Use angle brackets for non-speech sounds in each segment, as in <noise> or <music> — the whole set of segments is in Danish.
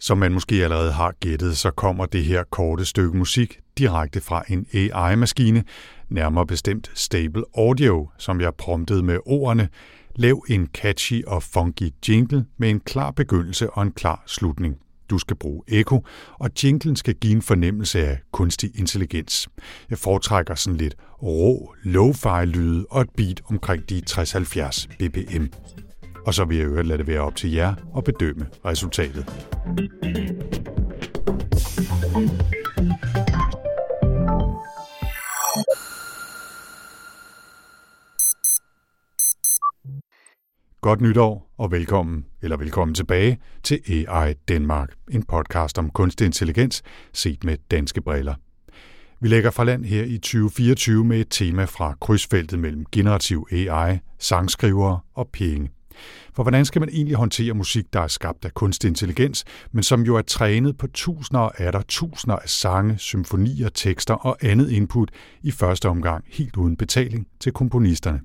Som man måske allerede har gættet, så kommer det her korte stykke musik direkte fra en AI-maskine, nærmere bestemt Stable Audio, som jeg promptede med ordene Lav en catchy og funky jingle med en klar begyndelse og en klar slutning. Du skal bruge Echo, og jinglen skal give en fornemmelse af kunstig intelligens. Jeg foretrækker sådan lidt rå, lo-fi lyde og et beat omkring de 60-70 bpm. Og så vil jeg øvrigt lade det være op til jer at bedømme resultatet. Godt nytår og velkommen, eller velkommen tilbage til AI Danmark, en podcast om kunstig intelligens set med danske briller. Vi lægger fra land her i 2024 med et tema fra krydsfeltet mellem generativ AI, sangskrivere og penge. For hvordan skal man egentlig håndtere musik, der er skabt af kunstig intelligens, men som jo er trænet på tusinder og er der tusinder af sange, symfonier, tekster og andet input i første omgang helt uden betaling til komponisterne?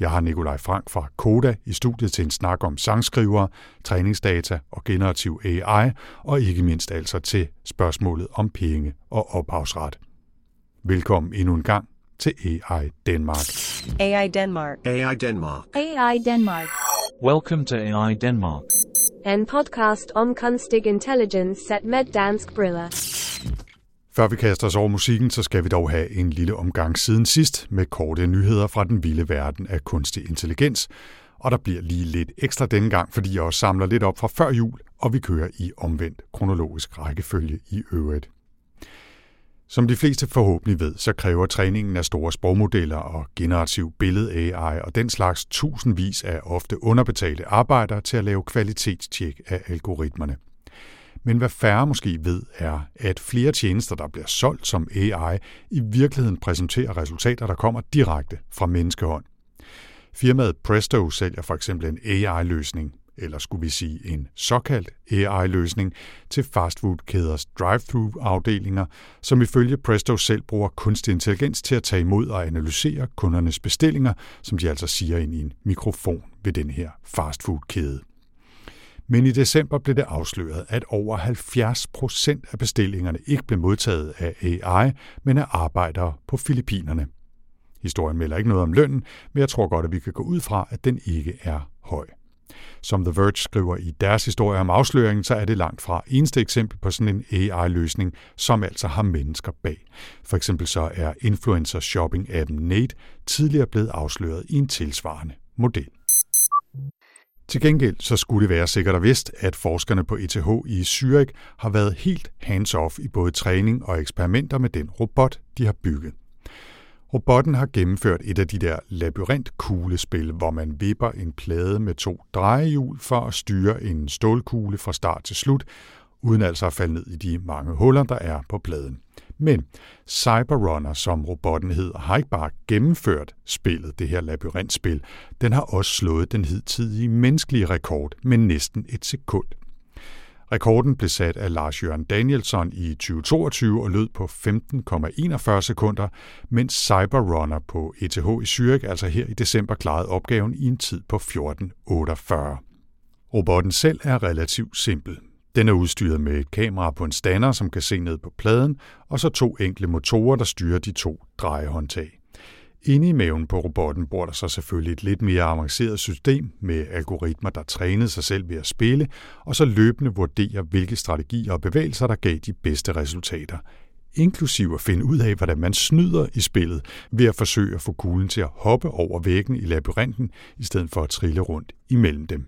Jeg har Nikolaj Frank fra Koda i studiet til en snak om sangskrivere, træningsdata og generativ AI, og ikke mindst altså til spørgsmålet om penge og ophavsret. Velkommen endnu en gang til AI Danmark. AI Denmark. AI Denmark. AI Denmark. Welcome to AI Denmark. En podcast om kunstig intelligens set med dansk briller. Før vi kaster os over musikken, så skal vi dog have en lille omgang siden sidst med korte nyheder fra den vilde verden af kunstig intelligens. Og der bliver lige lidt ekstra denne gang, fordi jeg også samler lidt op fra før jul, og vi kører i omvendt kronologisk rækkefølge i øvrigt. Som de fleste forhåbentlig ved, så kræver træningen af store sprogmodeller og generativ billed-AI og den slags tusindvis af ofte underbetalte arbejdere til at lave kvalitetstjek af algoritmerne. Men hvad færre måske ved, er, at flere tjenester, der bliver solgt som AI, i virkeligheden præsenterer resultater, der kommer direkte fra menneskehånd. Firmaet Presto sælger for eksempel en AI-løsning, eller skulle vi sige en såkaldt AI-løsning, til fastfood-kæders drive-thru-afdelinger, som ifølge Presto selv bruger kunstig intelligens til at tage imod og analysere kundernes bestillinger, som de altså siger ind i en mikrofon ved den her fastfood-kæde. Men i december blev det afsløret, at over 70 procent af bestillingerne ikke blev modtaget af AI, men af arbejdere på Filippinerne. Historien melder ikke noget om lønnen, men jeg tror godt, at vi kan gå ud fra, at den ikke er høj. Som The Verge skriver i deres historie om afsløringen, så er det langt fra eneste eksempel på sådan en AI-løsning, som altså har mennesker bag. For eksempel så er influencer shopping-appen Nate tidligere blevet afsløret i en tilsvarende model. Til gengæld så skulle det være sikkert og vist, at forskerne på ETH i Zürich har været helt hands-off i både træning og eksperimenter med den robot, de har bygget. Robotten har gennemført et af de der labyrintkuglespil, hvor man vipper en plade med to drejehjul for at styre en stålkugle fra start til slut, uden altså at falde ned i de mange huller, der er på pladen. Men Cyberrunner, som robotten hedder, har ikke bare gennemført spillet, det her labyrintspil, den har også slået den hidtidige menneskelige rekord med næsten et sekund. Rekorden blev sat af Lars Jørgen Danielsson i 2022 og lød på 15,41 sekunder, mens Cyberrunner på ETH i Zürich altså her i december klarede opgaven i en tid på 14,48. Robotten selv er relativt simpel. Den er udstyret med et kamera på en stander, som kan se ned på pladen, og så to enkle motorer, der styrer de to drejehåndtag. Inde i maven på robotten bor der så selvfølgelig et lidt mere avanceret system med algoritmer, der trænede sig selv ved at spille, og så løbende vurderer, hvilke strategier og bevægelser, der gav de bedste resultater. Inklusiv at finde ud af, hvordan man snyder i spillet ved at forsøge at få kuglen til at hoppe over væggen i labyrinten, i stedet for at trille rundt imellem dem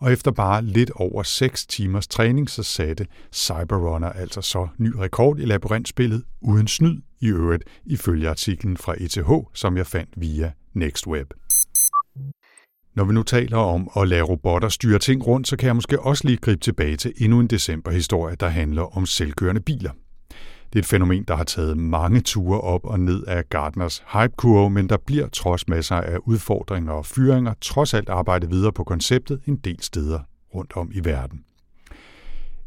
og efter bare lidt over 6 timers træning, så satte Cyberrunner altså så ny rekord i labyrintspillet uden snyd i øvrigt, ifølge artiklen fra ETH, som jeg fandt via NextWeb. Når vi nu taler om at lade robotter styre ting rundt, så kan jeg måske også lige gribe tilbage til endnu en decemberhistorie, der handler om selvkørende biler. Det er et fænomen, der har taget mange ture op og ned af Gardners hypekurve, men der bliver trods masser af udfordringer og fyringer trods alt arbejdet videre på konceptet en del steder rundt om i verden.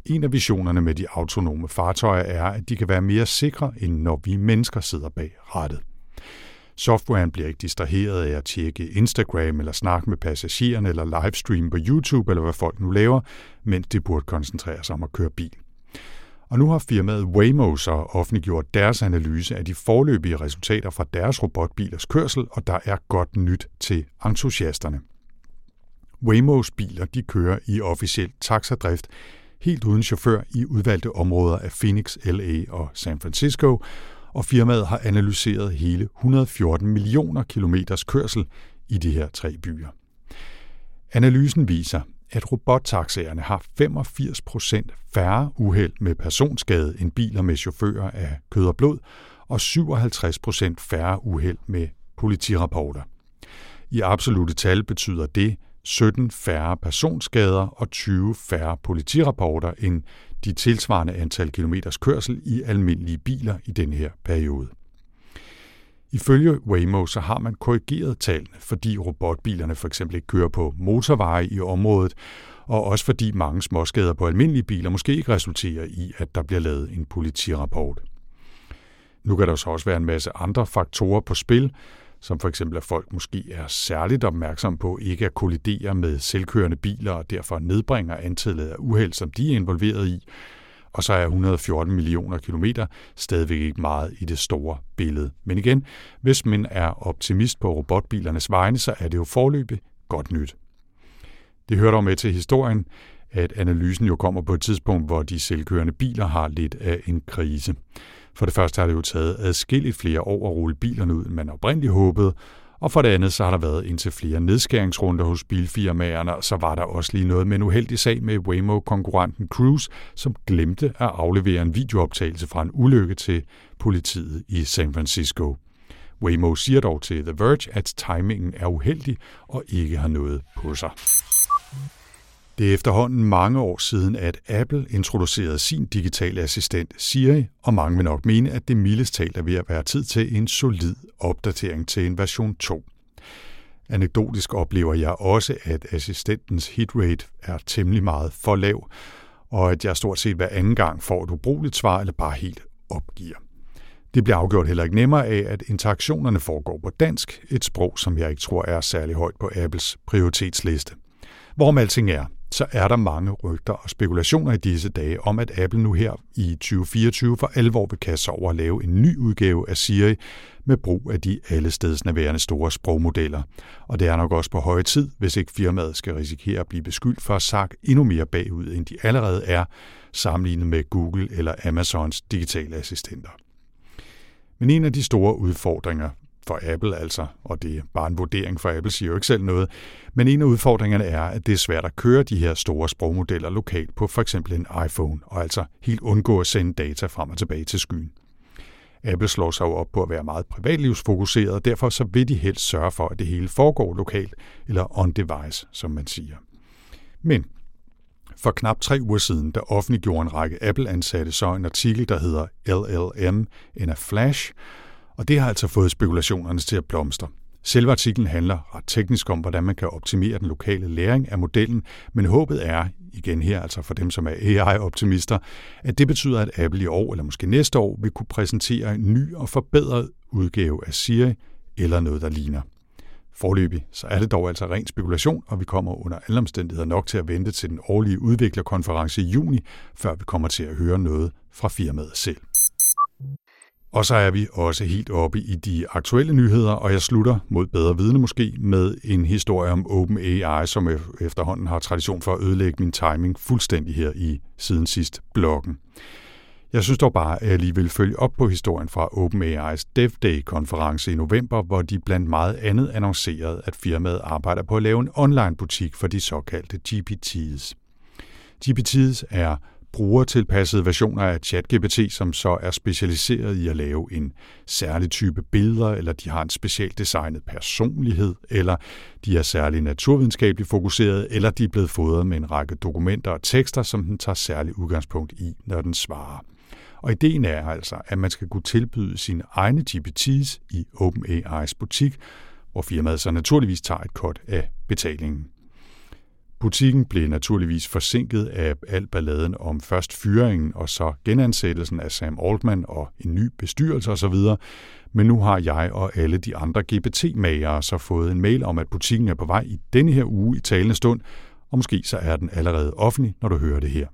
En af visionerne med de autonome fartøjer er, at de kan være mere sikre, end når vi mennesker sidder bag rattet. Softwaren bliver ikke distraheret af at tjekke Instagram eller snakke med passagererne eller livestream på YouTube eller hvad folk nu laver, mens de burde koncentrere sig om at køre bil. Og nu har firmaet Waymo så offentliggjort deres analyse af de forløbige resultater fra deres robotbilers kørsel, og der er godt nyt til entusiasterne. Waymos biler de kører i officiel taxadrift helt uden chauffør i udvalgte områder af Phoenix, LA og San Francisco, og firmaet har analyseret hele 114 millioner kilometers kørsel i de her tre byer. Analysen viser, at robottaxaerne har 85 procent færre uheld med personskade end biler med chauffører af kød og blod, og 57 procent færre uheld med politirapporter. I absolute tal betyder det 17 færre personskader og 20 færre politirapporter end de tilsvarende antal kilometers kørsel i almindelige biler i den her periode. Ifølge Waymo så har man korrigeret tallene, fordi robotbilerne for eksempel ikke kører på motorveje i området, og også fordi mange småskader på almindelige biler måske ikke resulterer i, at der bliver lavet en politirapport. Nu kan der så også være en masse andre faktorer på spil, som for eksempel at folk måske er særligt opmærksom på ikke at kollidere med selvkørende biler og derfor nedbringer antallet af uheld, som de er involveret i, og så er 114 millioner kilometer stadigvæk ikke meget i det store billede. Men igen, hvis man er optimist på robotbilernes vegne, så er det jo forløbig godt nyt. Det hører dog med til historien, at analysen jo kommer på et tidspunkt, hvor de selvkørende biler har lidt af en krise. For det første har det jo taget adskilligt flere år at rulle bilerne ud, end man oprindeligt håbede, og for det andet så har der været indtil flere nedskæringsrunder hos bilfirmaerne, og så var der også lige noget med en uheldig sag med Waymo-konkurrenten Cruise, som glemte at aflevere en videooptagelse fra en ulykke til politiet i San Francisco. Waymo siger dog til The Verge, at timingen er uheldig og ikke har noget på sig. Det er efterhånden mange år siden, at Apple introducerede sin digitale assistent Siri, og mange vil nok mene, at det mildest talt er ved at være tid til en solid opdatering til en version 2. Anekdotisk oplever jeg også, at assistentens hitrate er temmelig meget for lav, og at jeg stort set hver anden gang får et ubrugeligt svar eller bare helt opgiver. Det bliver afgjort heller ikke nemmere af, at interaktionerne foregår på dansk, et sprog, som jeg ikke tror er særlig højt på Apples prioritetsliste. Hvorom alting er, så er der mange rygter og spekulationer i disse dage om, at Apple nu her i 2024 for alvor vil kaste sig over at lave en ny udgave af Siri med brug af de allestedsnærværende store sprogmodeller. Og det er nok også på høje tid, hvis ikke firmaet skal risikere at blive beskyldt for at sagt endnu mere bagud, end de allerede er, sammenlignet med Google eller Amazons digitale assistenter. Men en af de store udfordringer for Apple altså, og det er bare en vurdering, for Apple siger jo ikke selv noget, men en af udfordringerne er, at det er svært at køre de her store sprogmodeller lokalt på for eksempel en iPhone, og altså helt undgå at sende data frem og tilbage til skyen. Apple slår sig jo op på at være meget privatlivsfokuseret, og derfor så vil de helst sørge for, at det hele foregår lokalt, eller on-device, som man siger. Men for knap tre uger siden, der offentliggjorde en række Apple-ansatte så en artikel, der hedder LLM in a Flash, og det har altså fået spekulationerne til at blomstre. Selve artiklen handler ret teknisk om, hvordan man kan optimere den lokale læring af modellen, men håbet er, igen her altså for dem, som er AI-optimister, at det betyder, at Apple i år eller måske næste år vil kunne præsentere en ny og forbedret udgave af Siri eller noget, der ligner. Forløbig så er det dog altså ren spekulation, og vi kommer under alle omstændigheder nok til at vente til den årlige udviklerkonference i juni, før vi kommer til at høre noget fra firmaet selv. Og så er vi også helt oppe i de aktuelle nyheder, og jeg slutter mod bedre vidne måske med en historie om OpenAI, som efterhånden har tradition for at ødelægge min timing fuldstændig her i siden sidst bloggen. Jeg synes dog bare, at jeg lige vil følge op på historien fra OpenAI's Dev Day-konference i november, hvor de blandt meget andet annoncerede, at firmaet arbejder på at lave en online-butik for de såkaldte GPT's. GPT's er brugertilpassede versioner af ChatGPT, som så er specialiseret i at lave en særlig type billeder, eller de har en specielt designet personlighed, eller de er særlig naturvidenskabeligt fokuseret, eller de er blevet fodret med en række dokumenter og tekster, som den tager særlig udgangspunkt i, når den svarer. Og ideen er altså, at man skal kunne tilbyde sine egne GPT's i OpenAI's butik, hvor firmaet så naturligvis tager et kort af betalingen. Butikken blev naturligvis forsinket af al balladen om først fyringen og så genansættelsen af Sam Altman og en ny bestyrelse osv., men nu har jeg og alle de andre GPT-magere så fået en mail om, at butikken er på vej i denne her uge i talende stund, og måske så er den allerede offentlig, når du hører det her.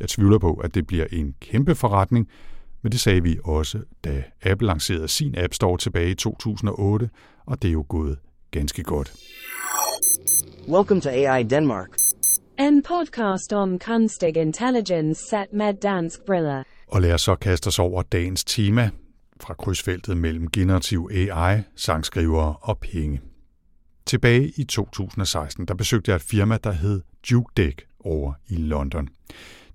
Jeg tvivler på, at det bliver en kæmpe forretning, men det sagde vi også, da Apple lancerede sin App Store tilbage i 2008, og det er jo gået ganske godt. Welcome to AI Denmark. En podcast om kunstig intelligens set med dansk briller. Og lad os så kaste os over dagens tema fra krydsfeltet mellem generativ AI, sangskrivere og penge. Tilbage i 2016, der besøgte jeg et firma, der hed JukeDeck over i London.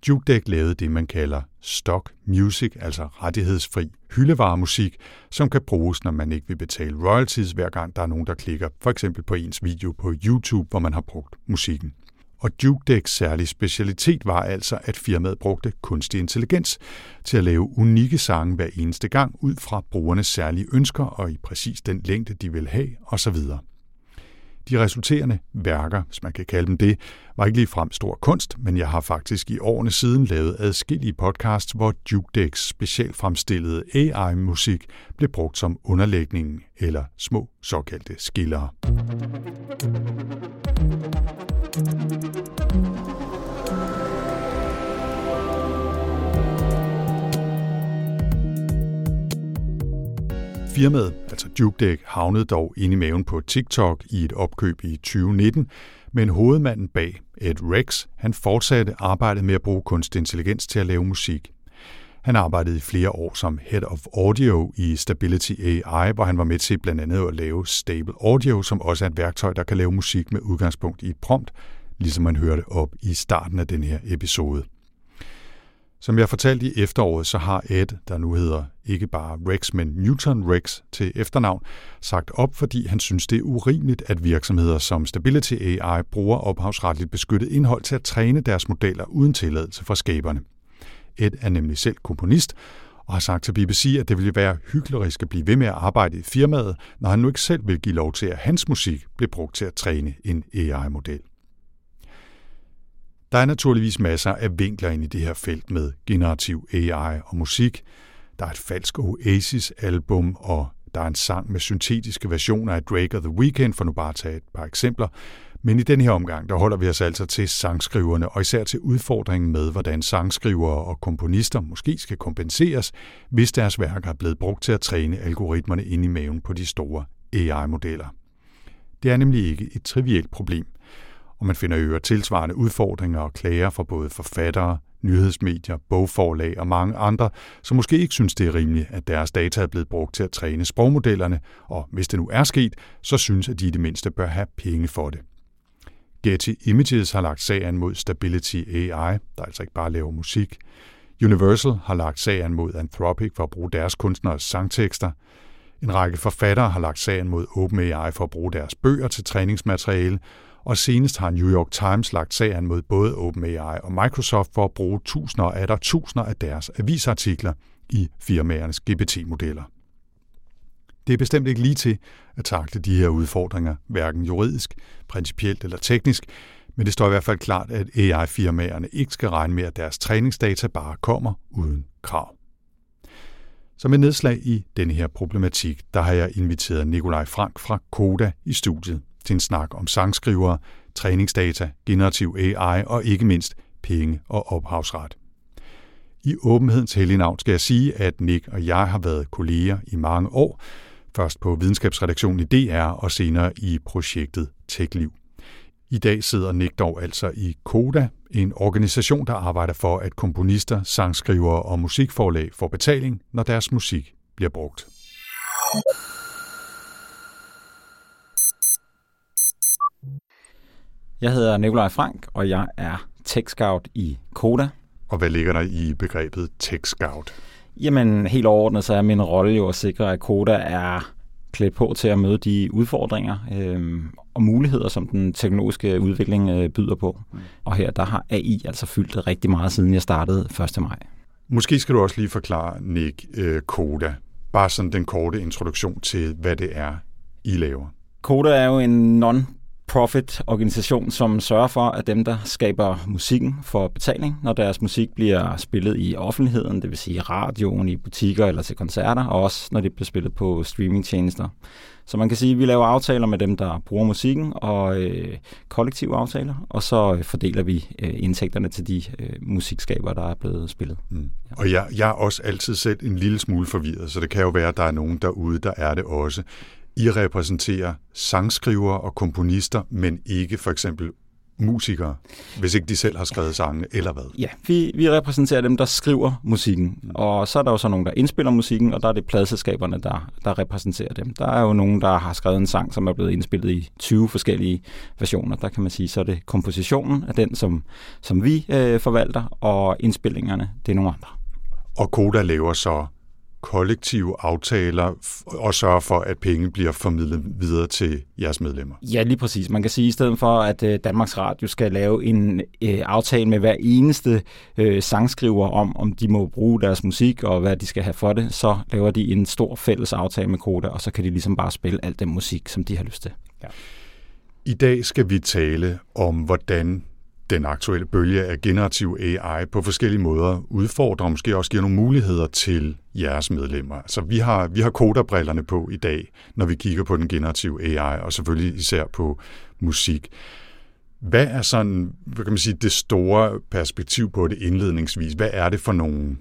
JukeDeck lavede det, man kalder stock music, altså rettighedsfri hyldevaremusik, som kan bruges, når man ikke vil betale royalties, hver gang der er nogen, der klikker for eksempel på ens video på YouTube, hvor man har brugt musikken. Og JukeDecks særlige specialitet var altså, at firmaet brugte kunstig intelligens til at lave unikke sange hver eneste gang ud fra brugernes særlige ønsker og i præcis den længde, de vil have osv. De resulterende værker, hvis man kan kalde dem det, var ikke lige frem stor kunst, men jeg har faktisk i årene siden lavet adskillige podcasts, hvor Jukedex specielt fremstillede AI-musik blev brugt som underlægning eller små såkaldte skillere. Firmaet, altså JukeDeck, havnede dog ind i maven på TikTok i et opkøb i 2019, men hovedmanden bag, Ed Rex, han fortsatte arbejdet med at bruge kunstig intelligens til at lave musik. Han arbejdede i flere år som Head of Audio i Stability AI, hvor han var med til blandt andet at lave Stable Audio, som også er et værktøj, der kan lave musik med udgangspunkt i et prompt, ligesom man hørte op i starten af den her episode. Som jeg fortalte i efteråret, så har Ed, der nu hedder ikke bare Rex, men Newton Rex til efternavn, sagt op, fordi han synes, det er urimeligt, at virksomheder som Stability AI bruger ophavsretligt beskyttet indhold til at træne deres modeller uden tilladelse fra skaberne. Ed er nemlig selv komponist, og har sagt til BBC, at det ville være hyggeligt at blive ved med at arbejde i firmaet, når han nu ikke selv vil give lov til, at hans musik bliver brugt til at træne en AI-model. Der er naturligvis masser af vinkler ind i det her felt med generativ AI og musik. Der er et falsk Oasis-album, og der er en sang med syntetiske versioner af Drake og The Weeknd, for nu bare at tage et par eksempler. Men i den her omgang, der holder vi os altså til sangskriverne, og især til udfordringen med, hvordan sangskrivere og komponister måske skal kompenseres, hvis deres værker er blevet brugt til at træne algoritmerne ind i maven på de store AI-modeller. Det er nemlig ikke et trivielt problem og man finder øvrigt tilsvarende udfordringer og klager fra både forfattere, nyhedsmedier, bogforlag og mange andre, som måske ikke synes, det er rimeligt, at deres data er blevet brugt til at træne sprogmodellerne, og hvis det nu er sket, så synes, at de i det mindste bør have penge for det. Getty Images har lagt sagen mod Stability AI, der altså ikke bare laver musik. Universal har lagt sagen mod Anthropic for at bruge deres kunstneres sangtekster. En række forfattere har lagt sagen mod OpenAI for at bruge deres bøger til træningsmateriale, og senest har New York Times lagt sagen mod både OpenAI og Microsoft for at bruge tusinder og der tusinder af deres avisartikler i firmaernes GPT-modeller. Det er bestemt ikke lige til at takle de her udfordringer, hverken juridisk, principielt eller teknisk, men det står i hvert fald klart, at AI-firmaerne ikke skal regne med, at deres træningsdata bare kommer uden krav. Som et nedslag i denne her problematik, der har jeg inviteret Nikolaj Frank fra Koda i studiet til en snak om sangskrivere, træningsdata, generativ AI og ikke mindst penge og ophavsret. I åbenhedens hellige navn skal jeg sige, at Nick og jeg har været kolleger i mange år, først på videnskabsredaktionen i DR og senere i projektet TechLiv. I dag sidder Nick dog altså i Koda, en organisation, der arbejder for, at komponister, sangskrivere og musikforlag får betaling, når deres musik bliver brugt. Jeg hedder Nikolaj Frank, og jeg er Tech Scout i Koda. Og hvad ligger der i begrebet Tech Scout? Jamen, helt overordnet så er min rolle jo at sikre, at Koda er klædt på til at møde de udfordringer øh, og muligheder, som den teknologiske udvikling øh, byder på. Og her der har AI altså fyldt rigtig meget, siden jeg startede 1. maj. Måske skal du også lige forklare, Nick, øh, Koda. Bare sådan den korte introduktion til, hvad det er, I laver. Koda er jo en non non-profit organisation, som sørger for, at dem, der skaber musikken, får betaling, når deres musik bliver spillet i offentligheden, det vil sige radioen, i butikker eller til koncerter, og også når det bliver spillet på streamingtjenester. Så man kan sige, at vi laver aftaler med dem, der bruger musikken, og øh, kollektive aftaler, og så øh, fordeler vi øh, indtægterne til de øh, musikskaber, der er blevet spillet. Mm. Og jeg, jeg er også altid selv en lille smule forvirret, så det kan jo være, at der er nogen derude, der er det også. I repræsenterer sangskrivere og komponister, men ikke for eksempel musikere, hvis ikke de selv har skrevet sange, eller hvad? Ja, vi, vi repræsenterer dem, der skriver musikken. Mm. Og så er der jo så nogen, der indspiller musikken, og der er det pladselskaberne, der, der repræsenterer dem. Der er jo nogen, der har skrevet en sang, som er blevet indspillet i 20 forskellige versioner. Der kan man sige, så er det kompositionen af den, som, som vi øh, forvalter, og indspillingerne, det er nogle andre. Og Koda laver så kollektive aftaler og sørge for, at penge bliver formidlet videre til jeres medlemmer? Ja, lige præcis. Man kan sige, at i stedet for, at øh, Danmarks Radio skal lave en øh, aftale med hver eneste øh, sangskriver om, om de må bruge deres musik og hvad de skal have for det, så laver de en stor fælles aftale med Koda, og så kan de ligesom bare spille al den musik, som de har lyst til. Ja. I dag skal vi tale om, hvordan den aktuelle bølge af generativ AI på forskellige måder udfordrer og måske også giver nogle muligheder til jeres medlemmer. Så vi har, vi har koderbrillerne på i dag, når vi kigger på den generative AI, og selvfølgelig især på musik. Hvad er sådan, hvad kan man sige, det store perspektiv på det indledningsvis? Hvad er det for nogle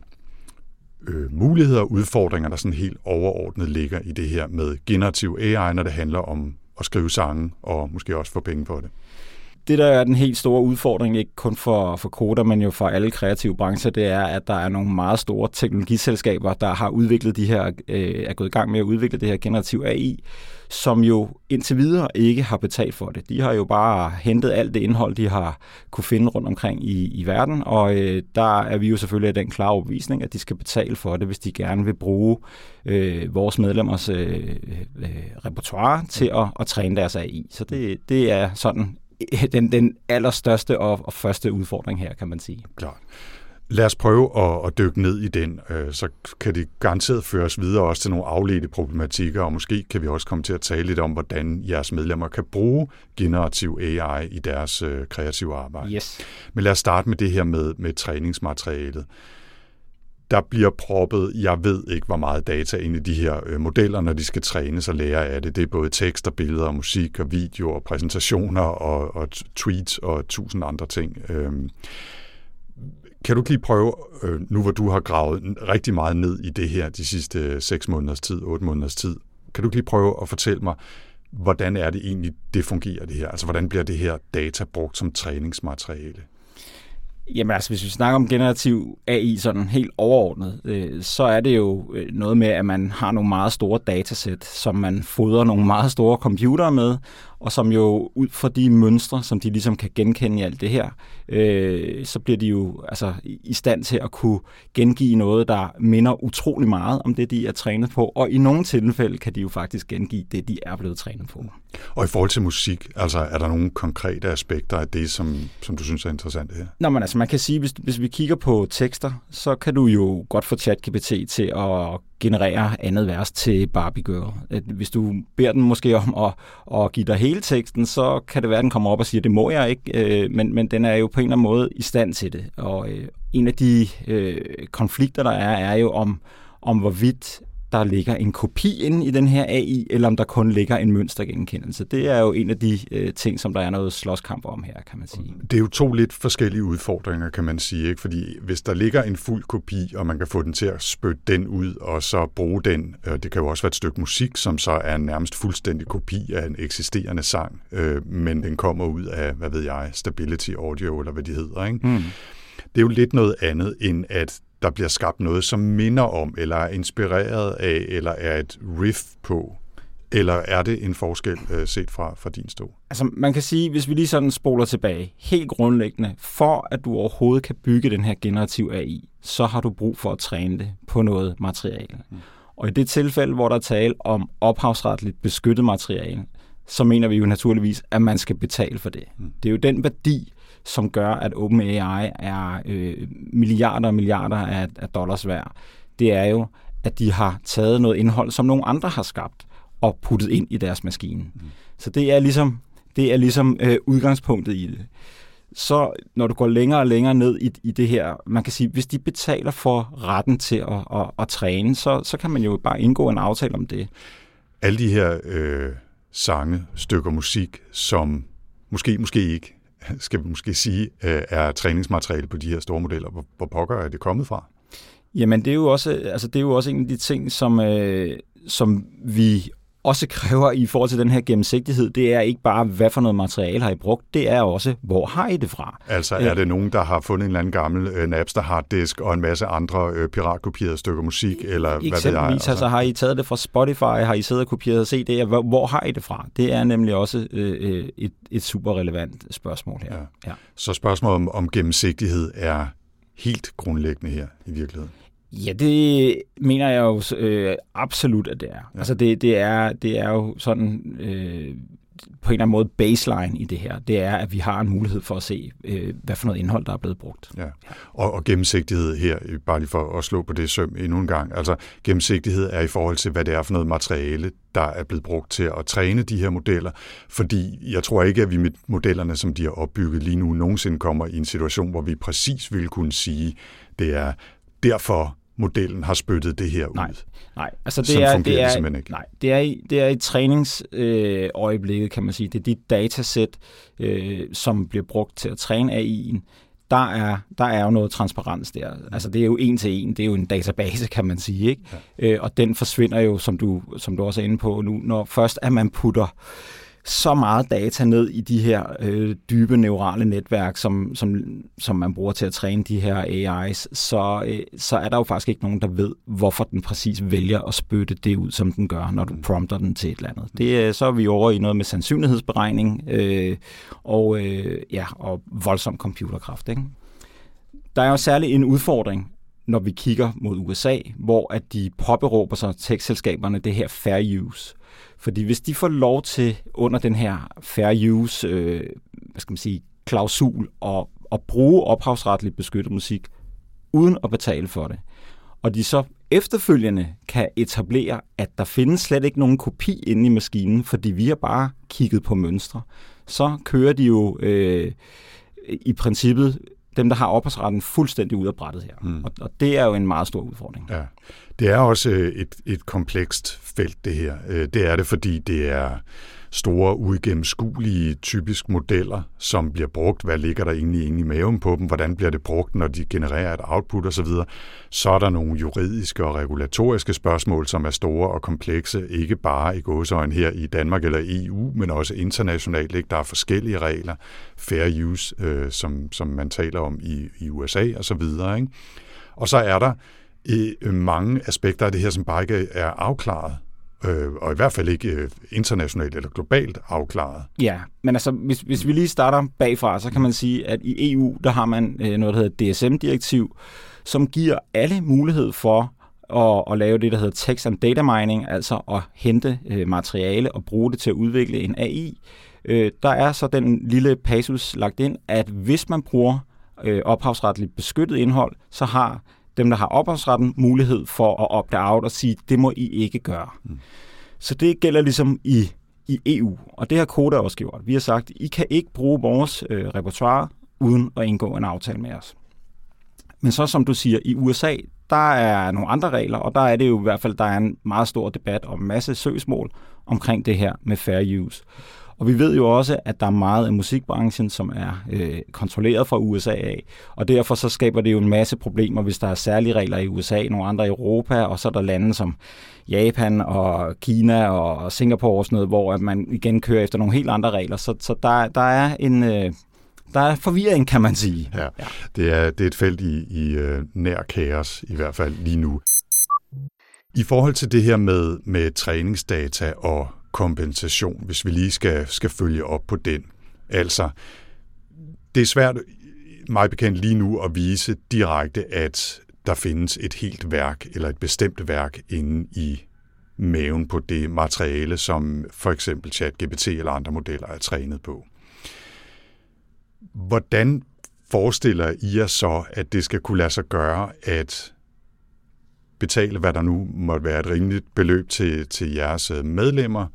øh, muligheder og udfordringer, der sådan helt overordnet ligger i det her med generativ AI, når det handler om at skrive sange og måske også få penge på det? Det, der er den helt store udfordring, ikke kun for, for koder, men jo for alle kreative brancher, det er, at der er nogle meget store teknologiselskaber, der har udviklet de her, øh, er gået i gang med at udvikle det her generativ AI, som jo indtil videre ikke har betalt for det. De har jo bare hentet alt det indhold, de har kunne finde rundt omkring i, i verden, og øh, der er vi jo selvfølgelig af den klare overbevisning, at de skal betale for det, hvis de gerne vil bruge øh, vores medlemmers øh, øh, repertoire til at, at træne deres AI. Så det, det er sådan <laughs> den, den allerstørste og, og første udfordring her, kan man sige. Klart. Lad os prøve at, at dykke ned i den, øh, så kan det garanteret føres videre også til nogle afledte problematikker, og måske kan vi også komme til at tale lidt om, hvordan jeres medlemmer kan bruge generativ AI i deres øh, kreative arbejde. Yes. Men lad os starte med det her med, med træningsmaterialet der bliver proppet, jeg ved ikke, hvor meget data ind i de her øh, modeller, når de skal trænes og lære af det. Det er både tekster, billeder, musik og video og præsentationer og, og tweets og tusind andre ting. Øhm, kan du lige prøve, øh, nu hvor du har gravet rigtig meget ned i det her de sidste 6 måneders tid, 8 måneders tid, kan du lige prøve at fortælle mig, hvordan er det egentlig, det fungerer det her? Altså, hvordan bliver det her data brugt som træningsmateriale? Jamen altså, hvis vi snakker om generativ AI sådan helt overordnet, øh, så er det jo øh, noget med, at man har nogle meget store datasæt, som man fodrer nogle meget store computere med, og som jo ud fra de mønstre, som de ligesom kan genkende i alt det her, øh, så bliver de jo altså, i stand til at kunne gengive noget, der minder utrolig meget om det, de er trænet på, og i nogle tilfælde kan de jo faktisk gengive det, de er blevet trænet på. Og i forhold til musik, altså er der nogle konkrete aspekter af det, som, som du synes er interessant her? Nå, men altså man kan sige, hvis, hvis vi kigger på tekster, så kan du jo godt få ChatGPT til at generere andet vers til Barbie Girl. Hvis du beder den måske om at, at give dig hele teksten, så kan det være, at den kommer op og siger, det må jeg ikke, øh, men, men den er jo på en eller anden måde i stand til det. Og øh, en af de øh, konflikter, der er, er jo om, om hvorvidt der ligger en kopi inde i den her AI, eller om der kun ligger en mønstergenkendelse. Det er jo en af de øh, ting, som der er noget slåskamp om her, kan man sige. Det er jo to lidt forskellige udfordringer, kan man sige. Ikke? Fordi hvis der ligger en fuld kopi, og man kan få den til at spytte den ud, og så bruge den, øh, det kan jo også være et stykke musik, som så er en nærmest fuldstændig kopi af en eksisterende sang, øh, men den kommer ud af, hvad ved jeg, Stability Audio, eller hvad de hedder. Ikke? Mm. Det er jo lidt noget andet, end at der bliver skabt noget, som minder om, eller er inspireret af, eller er et riff på? Eller er det en forskel øh, set fra, fra din stol? Altså man kan sige, hvis vi lige sådan spoler tilbage, helt grundlæggende, for at du overhovedet kan bygge den her generativ AI, så har du brug for at træne det på noget materiale. Mm. Og i det tilfælde, hvor der er tale om ophavsretligt beskyttet materiale, så mener vi jo naturligvis, at man skal betale for det. Mm. Det er jo den værdi, som gør, at OpenAI er øh, milliarder og milliarder af, af dollars værd, det er jo, at de har taget noget indhold, som nogle andre har skabt, og puttet ind i deres maskine. Mm. Så det er ligesom Det er ligesom øh, udgangspunktet i det. Så når du går længere og længere ned i, i det her, man kan sige, hvis de betaler for retten til at, at, at træne, så, så kan man jo bare indgå en aftale om det. Alle de her øh, sange, stykker musik, som måske, måske ikke, <laughs> skal vi måske sige, øh, er træningsmateriale på de her store modeller. Hvor, hvor pokker er det kommet fra? Jamen, det er jo også, altså, det er jo også en af de ting, som, øh, som vi også kræver i forhold til den her gennemsigtighed, det er ikke bare, hvad for noget materiale har I brugt, det er også, hvor har I det fra? Altså er det nogen, der har fundet en eller anden gammel øh, Napster harddisk og en masse andre øh, piratkopierede stykker musik, eller hvad ved jeg? Eksempelvis, altså har I taget det fra Spotify, har I siddet og kopieret CD'er, hvor, hvor har I det fra? Det er nemlig også øh, øh, et, et super relevant spørgsmål her. Ja. Ja. Så spørgsmålet om, om gennemsigtighed er helt grundlæggende her i virkeligheden. Ja, det mener jeg jo øh, absolut, at det er. Ja. Altså det, det, er, det er jo sådan øh, på en eller anden måde baseline i det her. Det er, at vi har en mulighed for at se, øh, hvad for noget indhold, der er blevet brugt. Ja. Og, og gennemsigtighed her, bare lige for at slå på det søm endnu en gang. Altså gennemsigtighed er i forhold til, hvad det er for noget materiale, der er blevet brugt til at træne de her modeller. Fordi jeg tror ikke, at vi med modellerne, som de har opbygget lige nu, nogensinde kommer i en situation, hvor vi præcis vil kunne sige, det er derfor modellen har spyttet det her ud. Nej, nej. Altså det Sådan er, det er, det ikke. Nej, det er, i, det er i træningsøjeblikket, øh, kan man sige. Det er de datasæt, øh, som bliver brugt til at træne AI'en. Der er, der er jo noget transparens der. Altså det er jo en til en. Det er jo en database, kan man sige. Ikke? Ja. Øh, og den forsvinder jo, som du, som du også er inde på nu, når først at man putter så meget data ned i de her øh, dybe neurale netværk, som, som, som man bruger til at træne de her AI's, så, øh, så er der jo faktisk ikke nogen, der ved, hvorfor den præcis vælger at spytte det ud, som den gør, når du prompter den til et eller andet. Det, øh, så er vi over i noget med sandsynlighedsberegning øh, og, øh, ja, og voldsom computerkraft. Ikke? Der er jo særlig en udfordring, når vi kigger mod USA, hvor at de påberåber sig tech-selskaberne det her fair use. Fordi hvis de får lov til under den her fair use, øh, hvad skal man sige, klausul og, og bruge ophavsretligt beskyttet musik uden at betale for det, og de så efterfølgende kan etablere, at der findes slet ikke nogen kopi inde i maskinen, fordi vi har bare kigget på mønstre, så kører de jo øh, i princippet dem, der har ophavsretten, fuldstændig ud af brættet her. Mm. Og, og det er jo en meget stor udfordring. Ja. Det er også øh, et, et komplekst felt, det her. Øh, det er det, fordi det er store, uigennemskuelige, typisk modeller, som bliver brugt. Hvad ligger der egentlig inde i maven på dem? Hvordan bliver det brugt, når de genererer et output osv.? Så er der nogle juridiske og regulatoriske spørgsmål, som er store og komplekse, ikke bare i gåsøjen her i Danmark eller EU, men også internationalt. Ikke? Der er forskellige regler, fair use, øh, som, som man taler om i, i USA osv. Ikke? Og så er der øh, mange aspekter af det her, som bare ikke er afklaret øh, og i hvert fald ikke øh, internationalt eller globalt afklaret. Ja, men altså, hvis, hvis vi lige starter bagfra, så kan man sige, at i EU, der har man øh, noget, der hedder DSM-direktiv, som giver alle mulighed for at, at lave det, der hedder text and data mining, altså at hente øh, materiale og bruge det til at udvikle en AI. Øh, der er så den lille passus lagt ind, at hvis man bruger øh, ophavsretligt beskyttet indhold, så har dem, der har ophavsretten, mulighed for at opte out og sige, det må I ikke gøre. Mm. Så det gælder ligesom i, i EU, og det har Koda også gjort. Vi har sagt, I kan ikke bruge vores øh, repertoire uden at indgå en aftale med os. Men så som du siger, i USA, der er nogle andre regler, og der er det jo i hvert fald, der er en meget stor debat og masse søgsmål omkring det her med fair use. Og vi ved jo også, at der er meget af musikbranchen, som er øh, kontrolleret fra USA af, og derfor så skaber det jo en masse problemer, hvis der er særlige regler i USA, nogle andre i Europa, og så er der lande som Japan og Kina og Singapore og sådan noget, hvor at man igen kører efter nogle helt andre regler. Så, så der, der er en... Øh, der er forvirring, kan man sige. Ja, ja. Det, er, det er et felt i, i øh, nær kaos, i hvert fald lige nu. I forhold til det her med, med træningsdata og kompensation, hvis vi lige skal, skal følge op på den. Altså, det er svært mig bekendt lige nu at vise direkte, at der findes et helt værk eller et bestemt værk inde i maven på det materiale, som for eksempel ChatGPT eller andre modeller er trænet på. Hvordan forestiller I jer så, at det skal kunne lade sig gøre at betale, hvad der nu måtte være et rimeligt beløb til, til jeres øh, medlemmer,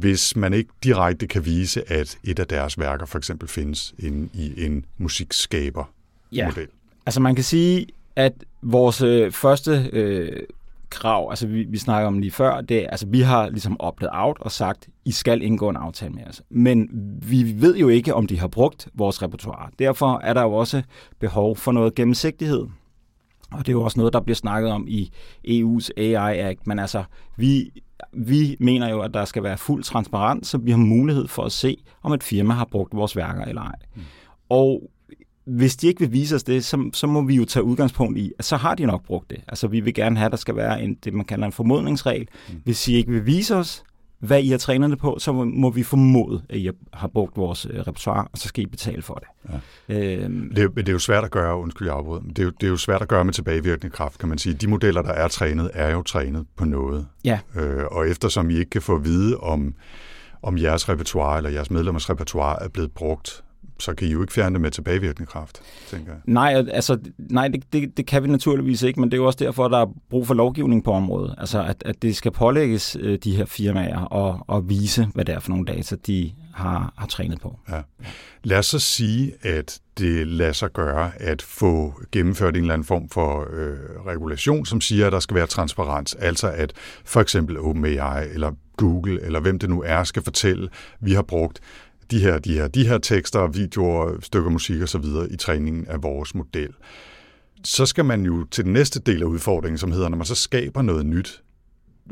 hvis man ikke direkte kan vise, at et af deres værker for eksempel findes inde i en musikskaber Ja. model. Altså man kan sige, at vores øh, første øh, krav, altså vi, vi snakker om lige før, det er, altså vi har ligesom oplevet out og sagt, I skal indgå en aftale med os. Men vi ved jo ikke, om de har brugt vores repertoire. Derfor er der jo også behov for noget gennemsigtighed. Og det er jo også noget, der bliver snakket om i EU's AI Act. Men altså, vi, vi mener jo, at der skal være fuld transparens, så vi har mulighed for at se, om et firma har brugt vores værker eller ej. Mm. Og hvis de ikke vil vise os det, så, så må vi jo tage udgangspunkt i, at så har de nok brugt det. Altså vi vil gerne have, at der skal være en, det, man kalder en formodningsregel. Mm. Hvis I ikke vil vise os, hvad I har trænet det på, så må, vi formode, at I har brugt vores øh, repertoire, og så skal I betale for det. Ja. Øhm, Det, er det er jo svært at gøre, undskyld jeg afbryder, men det er, jo, det er jo svært at gøre med tilbagevirkende kraft, kan man sige. De modeller, der er trænet, er jo trænet på noget. ja, Øh, og eftersom I ikke kan få at vide, om, om jeres repertoire eller jeres medlemmers repertoire er blevet brugt, så kan I jo ikke fjerne det med tilbagevirkende kraft, tænker jeg. Nej, altså, nej det, det, det kan vi naturligvis ikke, men det er jo også derfor, der er brug for lovgivning på området. Altså, at, at det skal pålægges øh, de her firmaer og, og vise, hvad det er for nogle data, de har, har trænet på. Ja. Lad os så sige, at det lader sig gøre at få gennemført en eller anden form for øh, regulation, som siger, at der skal være transparens. Altså at for eksempel OpenAI eller Google eller hvem det nu er, skal fortælle, vi har brugt de her, de her, de her tekster, videoer, stykker musik osv. i træningen af vores model. Så skal man jo til den næste del af udfordringen, som hedder, når man så skaber noget nyt,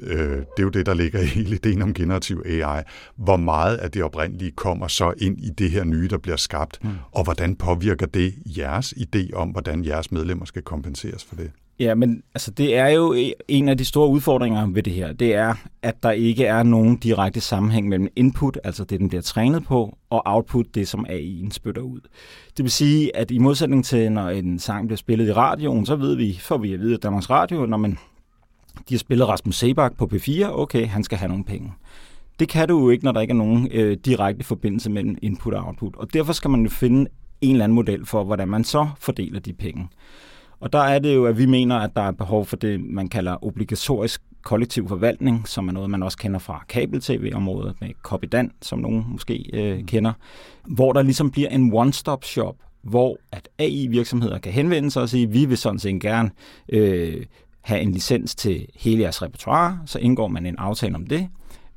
øh, det er jo det, der ligger <laughs> i hele ideen om generativ AI. Hvor meget af det oprindelige kommer så ind i det her nye, der bliver skabt, mm. og hvordan påvirker det jeres idé om, hvordan jeres medlemmer skal kompenseres for det? Ja, men altså, det er jo e- en af de store udfordringer ved det her. Det er, at der ikke er nogen direkte sammenhæng mellem input, altså det, den bliver trænet på, og output, det som AI'en spytter ud. Det vil sige, at i modsætning til, når en sang bliver spillet i radioen, så ved vi, får vi at vide af Danmarks Radio, når man, de har spillet Rasmus Sebak på P4, okay, han skal have nogle penge. Det kan du jo ikke, når der ikke er nogen øh, direkte forbindelse mellem input og output. Og derfor skal man jo finde en eller anden model for, hvordan man så fordeler de penge. Og der er det jo, at vi mener, at der er behov for det, man kalder obligatorisk kollektiv forvaltning, som er noget, man også kender fra kabel-tv-området med Copydan, som nogen måske øh, kender, hvor der ligesom bliver en one-stop shop, hvor at AI-virksomheder kan henvende sig og sige, vi vil sådan set gerne øh, have en licens til hele jeres repertoire, så indgår man en aftale om det.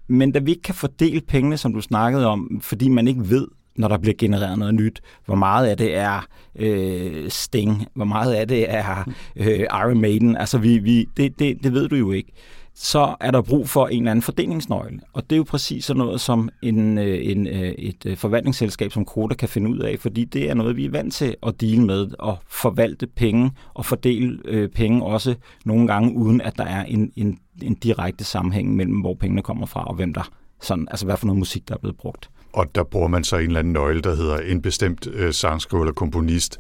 Men da vi ikke kan fordele pengene, som du snakkede om, fordi man ikke ved, når der bliver genereret noget nyt, hvor meget af det er øh, Sting, hvor meget af det er øh, Iron Maiden, altså vi, vi, det, det, det ved du jo ikke. Så er der brug for en eller anden fordelingsnøgle, og det er jo præcis sådan noget, som en, øh, en, øh, et øh, forvaltningsselskab som Koda kan finde ud af, fordi det er noget, vi er vant til at dele med, og forvalte penge og fordele øh, penge også nogle gange, uden at der er en, en, en direkte sammenhæng mellem, hvor pengene kommer fra, og hvem der sådan, altså hvad for noget musik, der er blevet brugt. Og der bruger man så en eller anden nøgle, der hedder en bestemt øh, sangskriver eller komponist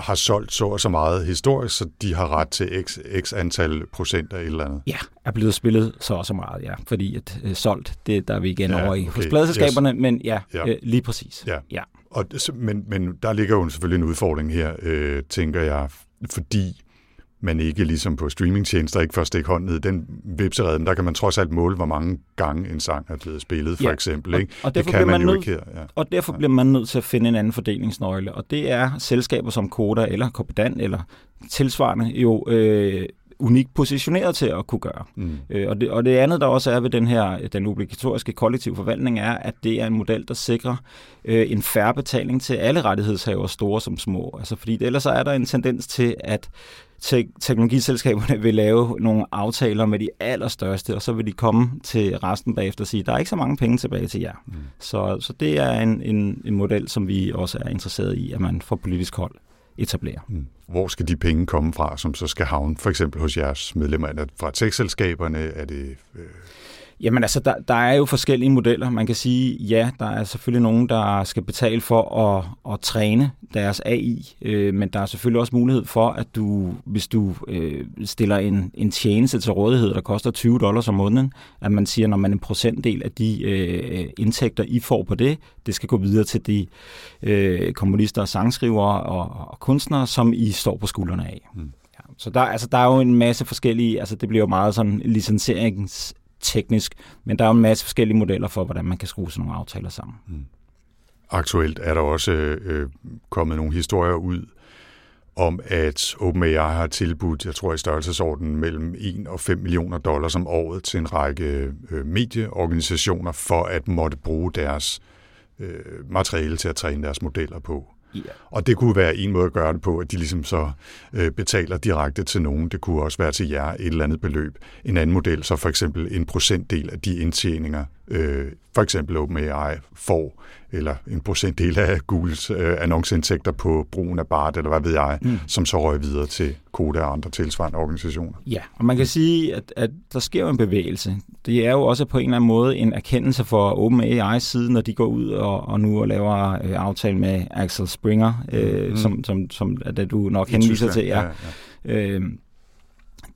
har solgt så og så meget historisk, så de har ret til x, x antal procent af et eller andet. Ja, er blevet spillet så og så meget, ja. Fordi at øh, solgt, det der er vi igen Ja, over i okay. hos pladselskaberne, yes. men ja, Ja. Øh, lige præcis. Ja. ja. Og, men, men der ligger jo selvfølgelig en udfordring her, øh, tænker jeg, fordi man ikke ligesom på streamingtjenester ikke får stik hånd ned i den vipsereden, der kan man trods alt måle, hvor mange gange en sang er blevet spillet, for Ja, eksempel. og- Ikke? og det derfor kan bliver man man jo nødt- ikke her. Ja. Og derfor bliver man nødt til at finde en anden fordelingsnøgle, og det er selskaber som Koda eller Copydan eller tilsvarende jo øh, unikt positioneret til at kunne gøre. Mm. Øh, og, det, og det andet, der også er ved den her den obligatoriske kollektiv forvaltning, er, at det er en model, der sikrer øh, en færre betaling til alle rettighedshavere, store som små. Altså, fordi ellers så er der en tendens til, at te- teknologiselskaberne <laughs> vil lave nogle aftaler med de allerstørste, og så vil de komme til resten bagefter og sige, der er ikke så mange penge tilbage til jer. Mm. Så, så det er en, en, en model, som vi også er interesseret i, at man fra politisk hold etablere. Mm. Hvor skal de penge komme fra, som så skal havne for eksempel hos jeres medlemmer? Er det fra tekstselskaberne? Er det... Øh, Jamen altså, der, der er jo forskellige modeller. Man kan sige, ja, der er selvfølgelig nogen, der skal betale for at, at træne deres AI, øh, men der er selvfølgelig også mulighed for, at du, hvis du øh, stiller en, en tjeneste til rådighed, der koster 20 dollars om måneden, at man siger, når man en procentdel af de øh, indtægter, I får på det, det skal gå videre til de øh, komponister og sangskrivere og, og kunstnere, som I står på skuldrene af. Mm. Ja, så der, altså, der er jo en masse forskellige, altså det bliver jo meget sådan licenserings teknisk, men der er jo en masse forskellige modeller for, hvordan man kan skrue sådan nogle aftaler sammen. Mm. Aktuelt er der også øh, kommet nogle historier ud om, at OpenAI har tilbudt, jeg tror i størrelsesordenen, mellem 1 og 5 millioner dollars om året til en række øh, medieorganisationer for at måtte bruge deres øh, materiale til at træne deres modeller på. Yeah. Og det kunne være en måde at gøre det på, at de ligesom så øh, betaler direkte til nogen. Det kunne også være til jer et eller andet beløb. En anden model, så for eksempel en procentdel af de indtjeninger, øh, for eksempel OpenAI får, eller en procentdel af Googles øh, annonceindtægter på brugen af BART, eller hvad ved jeg, mm. som så røg videre til Koda og andre tilsvarende organisationer. Ja, og man kan sige, at, at der sker jo en bevægelse. Det er jo også på en eller anden måde en erkendelse for OpenAI side, når de går ud og, og nu og laver øh, aftale med Axel Springer, øh, mm. som, som, som er det, du nok henviser til. Ja. Ja, ja. Øh,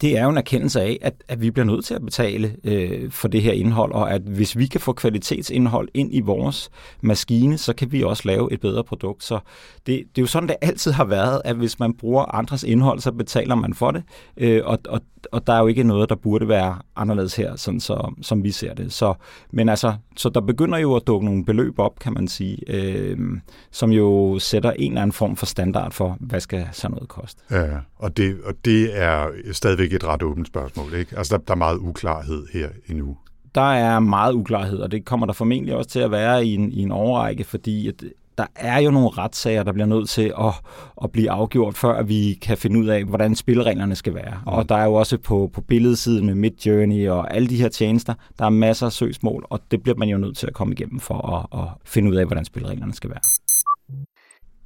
det er jo en erkendelse af, at, at vi bliver nødt til at betale øh, for det her indhold, og at hvis vi kan få kvalitetsindhold ind i vores maskine, så kan vi også lave et bedre produkt. Så det, det er jo sådan, det altid har været, at hvis man bruger andres indhold, så betaler man for det, øh, og, og, og der er jo ikke noget, der burde være anderledes her, sådan så, som vi ser det. Så, men altså, så der begynder jo at dukke nogle beløb op, kan man sige, øh, som jo sætter en eller anden form for standard for, hvad skal sådan noget koste. Ja, og det, og det er stadigvæk et ret åbent spørgsmål, ikke? Altså, der, der er meget uklarhed her endnu der er meget uklarhed, og det kommer der formentlig også til at være i en, i en overrække, fordi at der er jo nogle retssager, der bliver nødt til at, at blive afgjort, før vi kan finde ud af, hvordan spillereglerne skal være. Mm. Og der er jo også på, på billedsiden med Midjourney og alle de her tjenester, der er masser af søgsmål, og det bliver man jo nødt til at komme igennem for at, at finde ud af, hvordan spillereglerne skal være.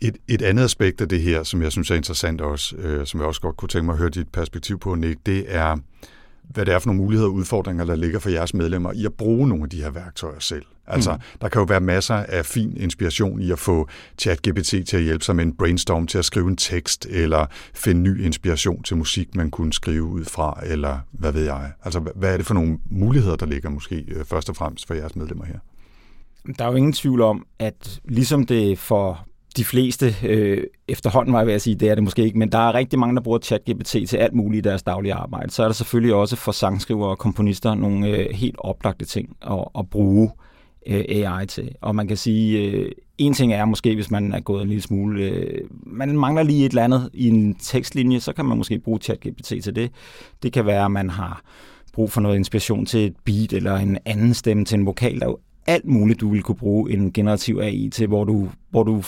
Et, et andet aspekt af det her, som jeg synes er interessant også, øh, som jeg også godt kunne tænke mig at høre dit perspektiv på, Nick, det er, hvad det er for nogle muligheder og udfordringer, der ligger for jeres medlemmer i at bruge nogle af de her værktøjer selv. Altså, mm. der kan jo være masser af fin inspiration i at få ChatGPT til at hjælpe sig med en brainstorm til at skrive en tekst, eller finde ny inspiration til musik, man kunne skrive ud fra, eller hvad ved jeg. Altså, hvad er det for nogle muligheder, der ligger måske øh, først og fremmest for jeres medlemmer her? Der er jo ingen tvivl om, at ligesom det for de fleste øh, efterhånden, var jeg ved at sige, det er det måske ikke, men der er rigtig mange, der bruger ChatGPT til alt muligt i deres daglige arbejde. Så er der selvfølgelig også for sangskrivere og komponister nogle øh, helt oplagte ting at, at bruge øh, AI til. Og man kan sige, øh, en ting er måske, hvis man er gået en lille smule, øh, man mangler lige et eller andet i en tekstlinje, så kan man måske bruge ChatGPT til det. Det kan være, at man har brug for noget inspiration til et beat eller en anden stemme til en vokal. Der jo alt muligt, du vil kunne bruge en generativ AI til, hvor du, hvor du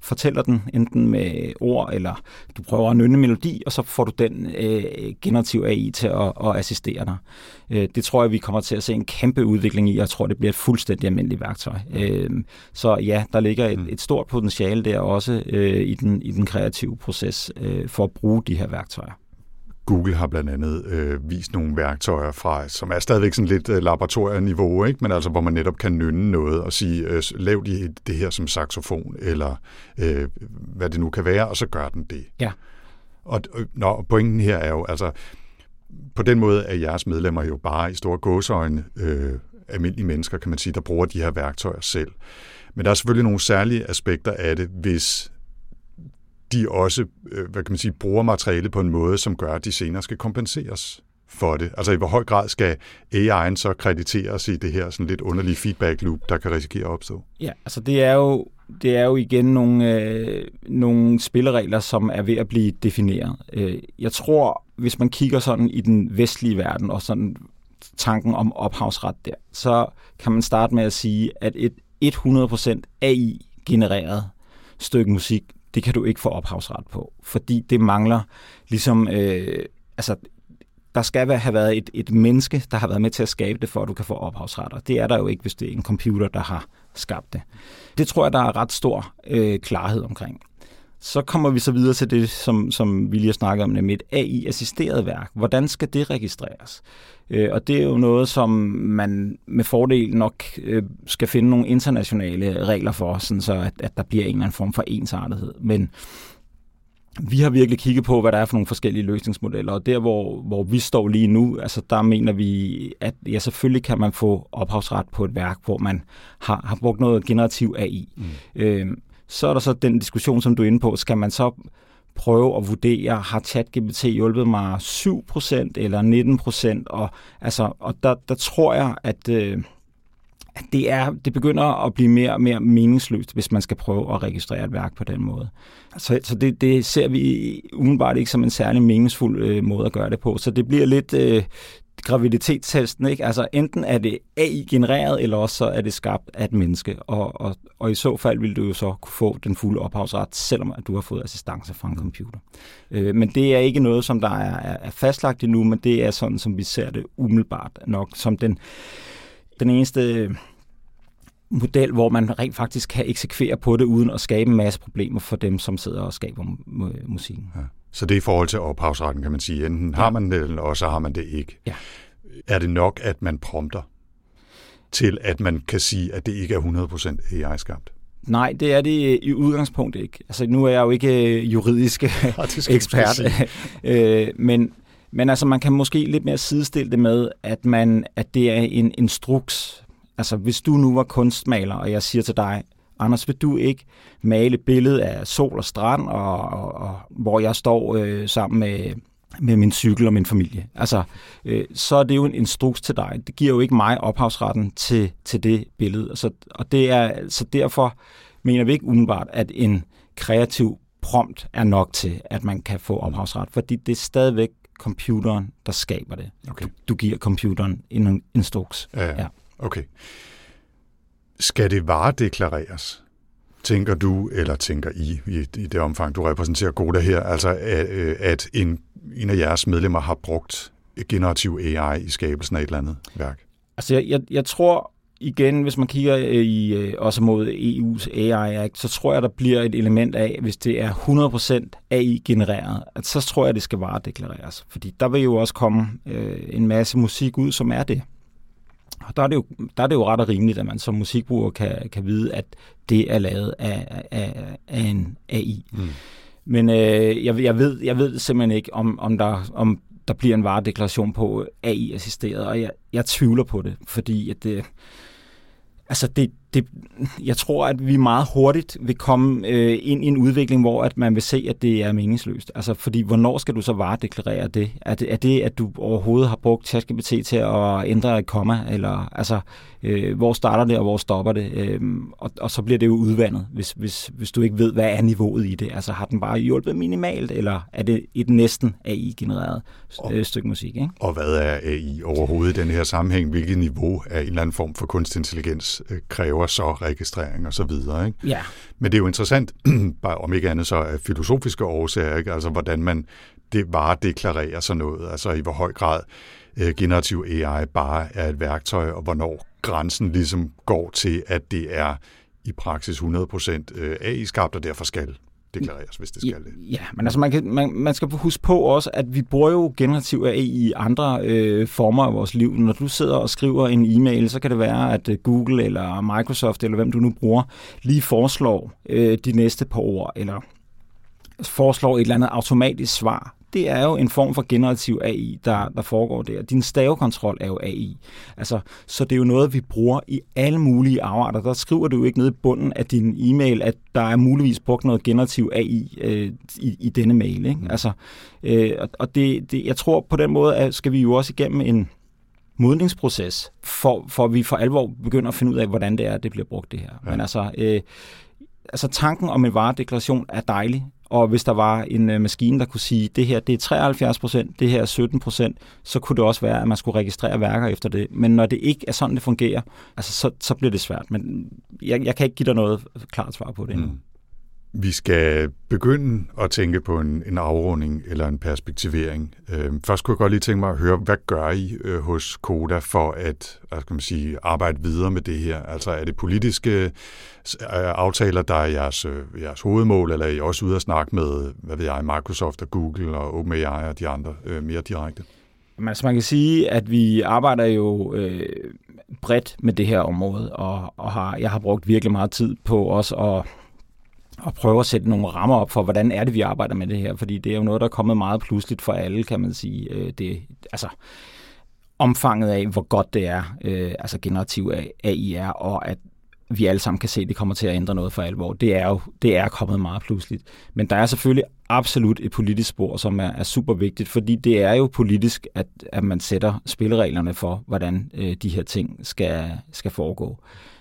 fortæller den enten med ord, eller du prøver at nynne melodi, og så får du den øh, generativ AI til at, at assistere dig. Øh, det tror jeg, vi kommer til at se en kæmpe udvikling i, og jeg tror, det bliver et fuldstændig almindeligt værktøj. Øh, så ja, der ligger et, mm. et stort potentiale der også øh, i, den, i den kreative proces øh, for at bruge de her værktøjer. Google har blandt andet øh, vist nogle værktøjer fra, som er stadigvæk sådan lidt øh, laboratorieniveau, ikke? men altså hvor man netop kan nynne noget og sige, øh, lav de det her som saxofon, eller øh, hvad det nu kan være, og så gør den det. Ja. Og øh, nå, pointen her er jo, altså på den måde er jeres medlemmer jo bare i store gåseøjne øh, almindelige mennesker, kan man sige, der bruger de her værktøjer selv. Men der er selvfølgelig nogle særlige aspekter af det, hvis de også øh, hvad kan man sige, bruger materialet på en måde, som gør, at de senere skal kompenseres for det. Altså i hvor høj grad skal AI'en så krediteres i det her sådan lidt underlige feedback loop, der kan risikere at opstå? Ja, altså det er jo, det er jo igen nogle, øh, nogle spilleregler, som er ved at blive defineret. Øh, jeg tror, hvis man kigger sådan i den vestlige verden, og sådan tanken om ophavsret der, så kan man starte med at sige, at et 100% AI-genereret stykke musik, det kan du ikke få ophavsret på, fordi det mangler ligesom, øh, altså der skal have været et, et menneske, der har været med til at skabe det, for at du kan få ophavsret, og det er der jo ikke, hvis det er en computer, der har skabt det. Det tror jeg, der er ret stor øh, klarhed omkring. Så kommer vi så videre til det, som, som vi lige har snakket om, nemlig et AI-assisteret værk. Hvordan skal det registreres? Øh, og det er jo noget, som man med fordel nok øh, skal finde nogle internationale regler for, sådan så at, at der bliver en eller anden form for ensartethed. Men vi har virkelig kigget på, hvad der er for nogle forskellige løsningsmodeller, og der, hvor, hvor vi står lige nu, altså der mener vi, at ja, selvfølgelig kan man få ophavsret på et værk, hvor man har, har brugt noget generativ AI. Mm. Øh, så er der så den diskussion, som du er inde på, skal man så prøve at vurdere, har ChatGPT hjulpet mig 7% eller 19%? Og, altså, og der, der tror jeg, at, øh, at det, er, det begynder at blive mere og mere meningsløst, hvis man skal prøve at registrere et værk på den måde. Så, så det, det ser vi umiddelbart ikke som en særlig meningsfuld øh, måde at gøre det på. Så det bliver lidt øh, graviditetstesten, ikke? Altså enten er det AI-genereret, eller også så er det skabt af et menneske. Og, og, og i så fald vil du jo så kunne få den fulde ophavsret, selvom at du har fået assistance fra en computer. Øh, men det er ikke noget, som der er, er fastlagt endnu, men det er sådan, som vi ser det umiddelbart nok, som den, den eneste model, hvor man rent faktisk kan eksekvere på det, uden at skabe en masse problemer for dem, som sidder og skaber musikken. Ja. Så det er i forhold til ophavsretten, kan man sige. Enten har man det, eller så har man det ikke. Ja. Er det nok, at man prompter til, at man kan sige, at det ikke er 100% AI-skabt? Nej, det er det i udgangspunktet ikke. Altså, nu er jeg jo ikke øh, juridisk <laughs> ja, ekspert, <laughs> øh, men, men altså, man kan måske lidt mere sidestille det med, at, man, at det er en instruks. Altså, hvis du nu var kunstmaler, og jeg siger til dig, Anders, vil du ikke male et billede af sol og strand, og, og, og hvor jeg står øh, sammen med, med min cykel og min familie? Altså, øh, så er det jo en instruks til dig. Det giver jo ikke mig ophavsretten til, til det billede. Så, og det er, så derfor mener vi ikke umiddelbart, at en kreativ prompt er nok til, at man kan få ophavsret, fordi det er stadigvæk computeren, der skaber det. Okay. Du, du giver computeren en instruks. Ja, ja. okay. Skal det varedeklareres? Tænker du, eller tænker I, i, i det omfang, du repræsenterer Goda her, altså at, øh, at en, en af jeres medlemmer har brugt generativ AI i skabelsen af et eller andet værk? Altså, jeg, jeg, jeg tror igen, hvis man kigger øh, i, øh, også mod EU's AI Act, så tror jeg, der bliver et element af, hvis det er 100% AI-genereret, at så tror jeg, det skal varedeklareres. Fordi der vil jo også komme øh, en masse musik ud, som er det. Og der er, det jo, der er det jo ret og rimeligt, at man som musikbruger kan, kan vide, at det er lavet af, af, af en AI. Mm. Men øh, jeg, jeg, ved, jeg ved simpelthen ikke, om, om, der, om der bliver en varedeklaration på AI-assisteret, og jeg, jeg tvivler på det, fordi at det, altså det, det, jeg tror, at vi meget hurtigt vil komme øh, ind i en udvikling, hvor at man vil se, at det er meningsløst. Altså, fordi hvornår skal du så varedeklarere det? Er det, er det at du overhovedet har brugt ChatGPT til at ændre et komma? Eller, altså, øh, hvor starter det, og hvor stopper det? Øh, og, og så bliver det jo udvandet, hvis, hvis, hvis du ikke ved, hvad er niveauet i det. Altså, har den bare hjulpet minimalt, eller er det et næsten AI-genereret øh, stykke musik? Ikke? Og hvad er AI overhovedet i den her sammenhæng? Hvilket niveau af en eller anden form for kunstig intelligens øh, kræver så registrering og så videre. Ikke? Ja. Men det er jo interessant, <clears throat> bare om ikke andet så af filosofiske årsager, ikke? altså hvordan man det bare deklarerer sådan noget, altså i hvor høj grad øh, generativ AI bare er et værktøj, og hvornår grænsen ligesom går til, at det er i praksis 100% øh, AI-skabt, og derfor skal deklareres, hvis det skal det. Ja, men altså man, kan, man, man skal huske på også, at vi bruger jo generativ AI i andre øh, former af vores liv. Når du sidder og skriver en e-mail, så kan det være, at øh, Google eller Microsoft, eller hvem du nu bruger, lige foreslår øh, de næste par ord, eller foreslår et eller andet automatisk svar det er jo en form for generativ AI, der, der foregår der. Din stavekontrol er jo AI. Altså, så det er jo noget, vi bruger i alle mulige afarter. Der skriver du jo ikke ned i bunden af din e-mail, at der er muligvis brugt noget generativ AI øh, i, i denne mail. Ikke? Mm. Altså, øh, og det, det, jeg tror på den måde, at skal vi jo også igennem en modningsproces, for, for at vi for alvor begynder at finde ud af, hvordan det er, det bliver brugt det her. Ja. Men altså, øh, altså tanken om en varedeklaration er dejlig, og hvis der var en øh, maskine, der kunne sige, det her det er 73 procent, det her er 17 procent, så kunne det også være, at man skulle registrere værker efter det. Men når det ikke er sådan, det fungerer, altså, så, så bliver det svært. Men jeg, jeg kan ikke give dig noget klart svar på det endnu. Mm. Vi skal begynde at tænke på en, en afrunding eller en perspektivering. Øh, først kunne jeg godt lige tænke mig at høre, hvad gør I øh, hos Koda for at hvad skal man sige, arbejde videre med det her? Altså er det politiske øh, aftaler, der er jeres, øh, jeres hovedmål, eller er I også ude at snakke med, hvad ved jeg, Microsoft og Google og OpenAI og de andre øh, mere direkte? Men altså man kan sige, at vi arbejder jo øh, bredt med det her område, og, og har, jeg har brugt virkelig meget tid på også at og prøve at sætte nogle rammer op for, hvordan er det, vi arbejder med det her, fordi det er jo noget, der er kommet meget pludseligt for alle, kan man sige. Øh, det, altså, omfanget af, hvor godt det er, øh, altså generativ AI er, og at vi alle sammen kan se, at det kommer til at ændre noget for alvor. Det er jo det er kommet meget pludseligt. Men der er selvfølgelig absolut et politisk spor, som er, er super vigtigt, fordi det er jo politisk, at, at man sætter spillereglerne for, hvordan øh, de her ting skal, skal foregå.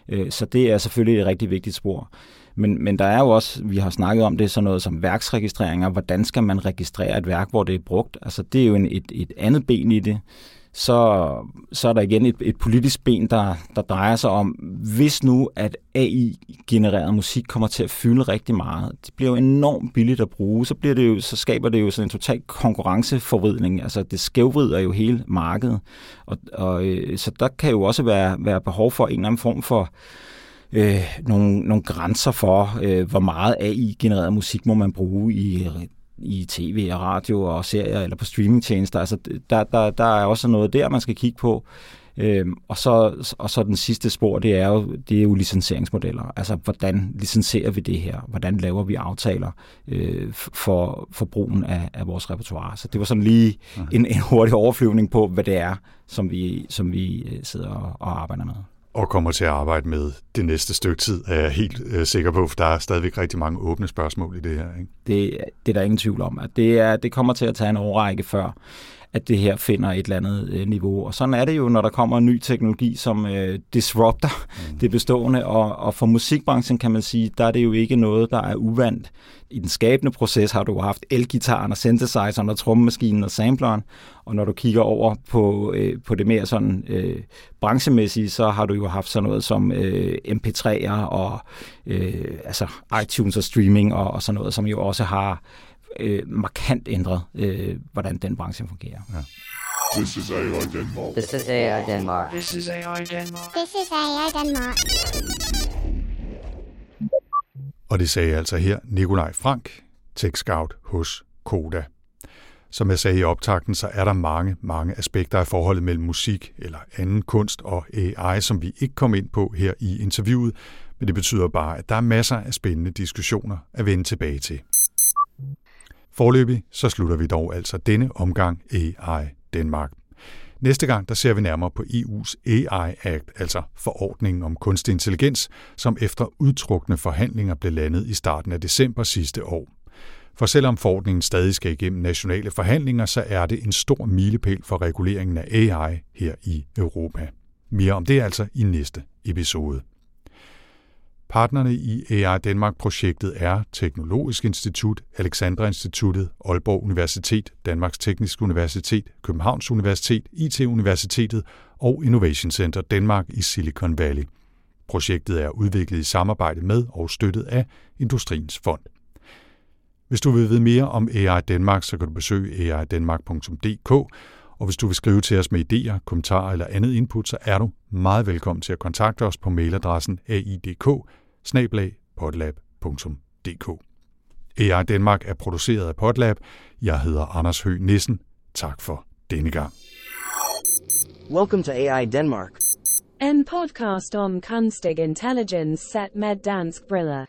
Øh, så det er selvfølgelig et rigtig vigtigt spor. Men, men der er jo også, vi har snakket om det, sådan noget som værksregistreringer. Hvordan skal man registrere et værk, hvor det er brugt? Altså det er jo en, et, et andet ben i det så, så er der igen et, et politisk ben, der, der drejer sig om, hvis nu at AI-genereret musik kommer til at fylde rigtig meget, det bliver jo enormt billigt at bruge, så, bliver det jo, så skaber det jo sådan en total konkurrenceforvridning. Altså det skævvrider jo hele markedet. Og, og, øh, så der kan jo også være, være behov for en eller anden form for øh, nogle, nogle grænser for, øh, hvor meget AI-genereret musik må man bruge i i tv og radio og serier eller på streamingtjenester. Altså, der, der, der er også noget der, man skal kigge på. Øhm, og, så, og så den sidste spor, det er jo, det er jo licenseringsmodeller. Altså, hvordan licenserer vi det her? Hvordan laver vi aftaler øh, for, for brugen af, af vores repertoire? Så det var sådan lige en, en hurtig overflyvning på, hvad det er, som vi, som vi øh, sidder og, og arbejder med og kommer til at arbejde med det næste stykke tid, er jeg helt øh, sikker på, for der er stadigvæk rigtig mange åbne spørgsmål i det her. Ikke? Det, det er der ingen tvivl om. At det, er, det kommer til at tage en årrække før, at det her finder et eller andet øh, niveau. Og sådan er det jo, når der kommer en ny teknologi, som øh, disrupter mm. det bestående. Og, og for musikbranchen kan man sige, der er det jo ikke noget, der er uvandt. I den skabende proces har du haft elgitaren og synthesizeren og trommemaskinen og sampleren. Og når du kigger over på, øh, på det mere sådan øh, branchemæssige, så har du jo haft sådan noget som øh, MP3'er og øh, altså iTunes og streaming og, og sådan noget, som jo også har øh, markant ændret, øh, hvordan den branche fungerer. Ja. This is AI Denmark. This is AI Denmark. This is AI Denmark. This is AI Denmark. Og det sagde altså her Nikolaj Frank, Tech Scout hos Koda. Som jeg sagde i optakten, så er der mange, mange aspekter af forholdet mellem musik eller anden kunst og AI, som vi ikke kom ind på her i interviewet, men det betyder bare, at der er masser af spændende diskussioner at vende tilbage til. Forløbig så slutter vi dog altså denne omgang AI Danmark. Næste gang der ser vi nærmere på EU's AI Act, altså forordningen om kunstig intelligens, som efter udtrukne forhandlinger blev landet i starten af december sidste år. For selvom forordningen stadig skal igennem nationale forhandlinger, så er det en stor milepæl for reguleringen af AI her i Europa. Mere om det altså i næste episode. Partnerne i AI Danmark-projektet er Teknologisk Institut, Alexandra Instituttet, Aalborg Universitet, Danmarks Tekniske Universitet, Københavns Universitet, IT-universitetet og Innovation Center Danmark i Silicon Valley. Projektet er udviklet i samarbejde med og støttet af Industriens Fond. Hvis du vil vide mere om AI Danmark, så kan du besøge aidanmark.dk, og hvis du vil skrive til os med idéer, kommentarer eller andet input, så er du meget velkommen til at kontakte os på mailadressen aidk AI Danmark er produceret af Podlab. Jeg hedder Anders Høgh Nissen. Tak for denne gang. Welcome to AI Denmark. En podcast om kunstig intelligens set med dansk briller.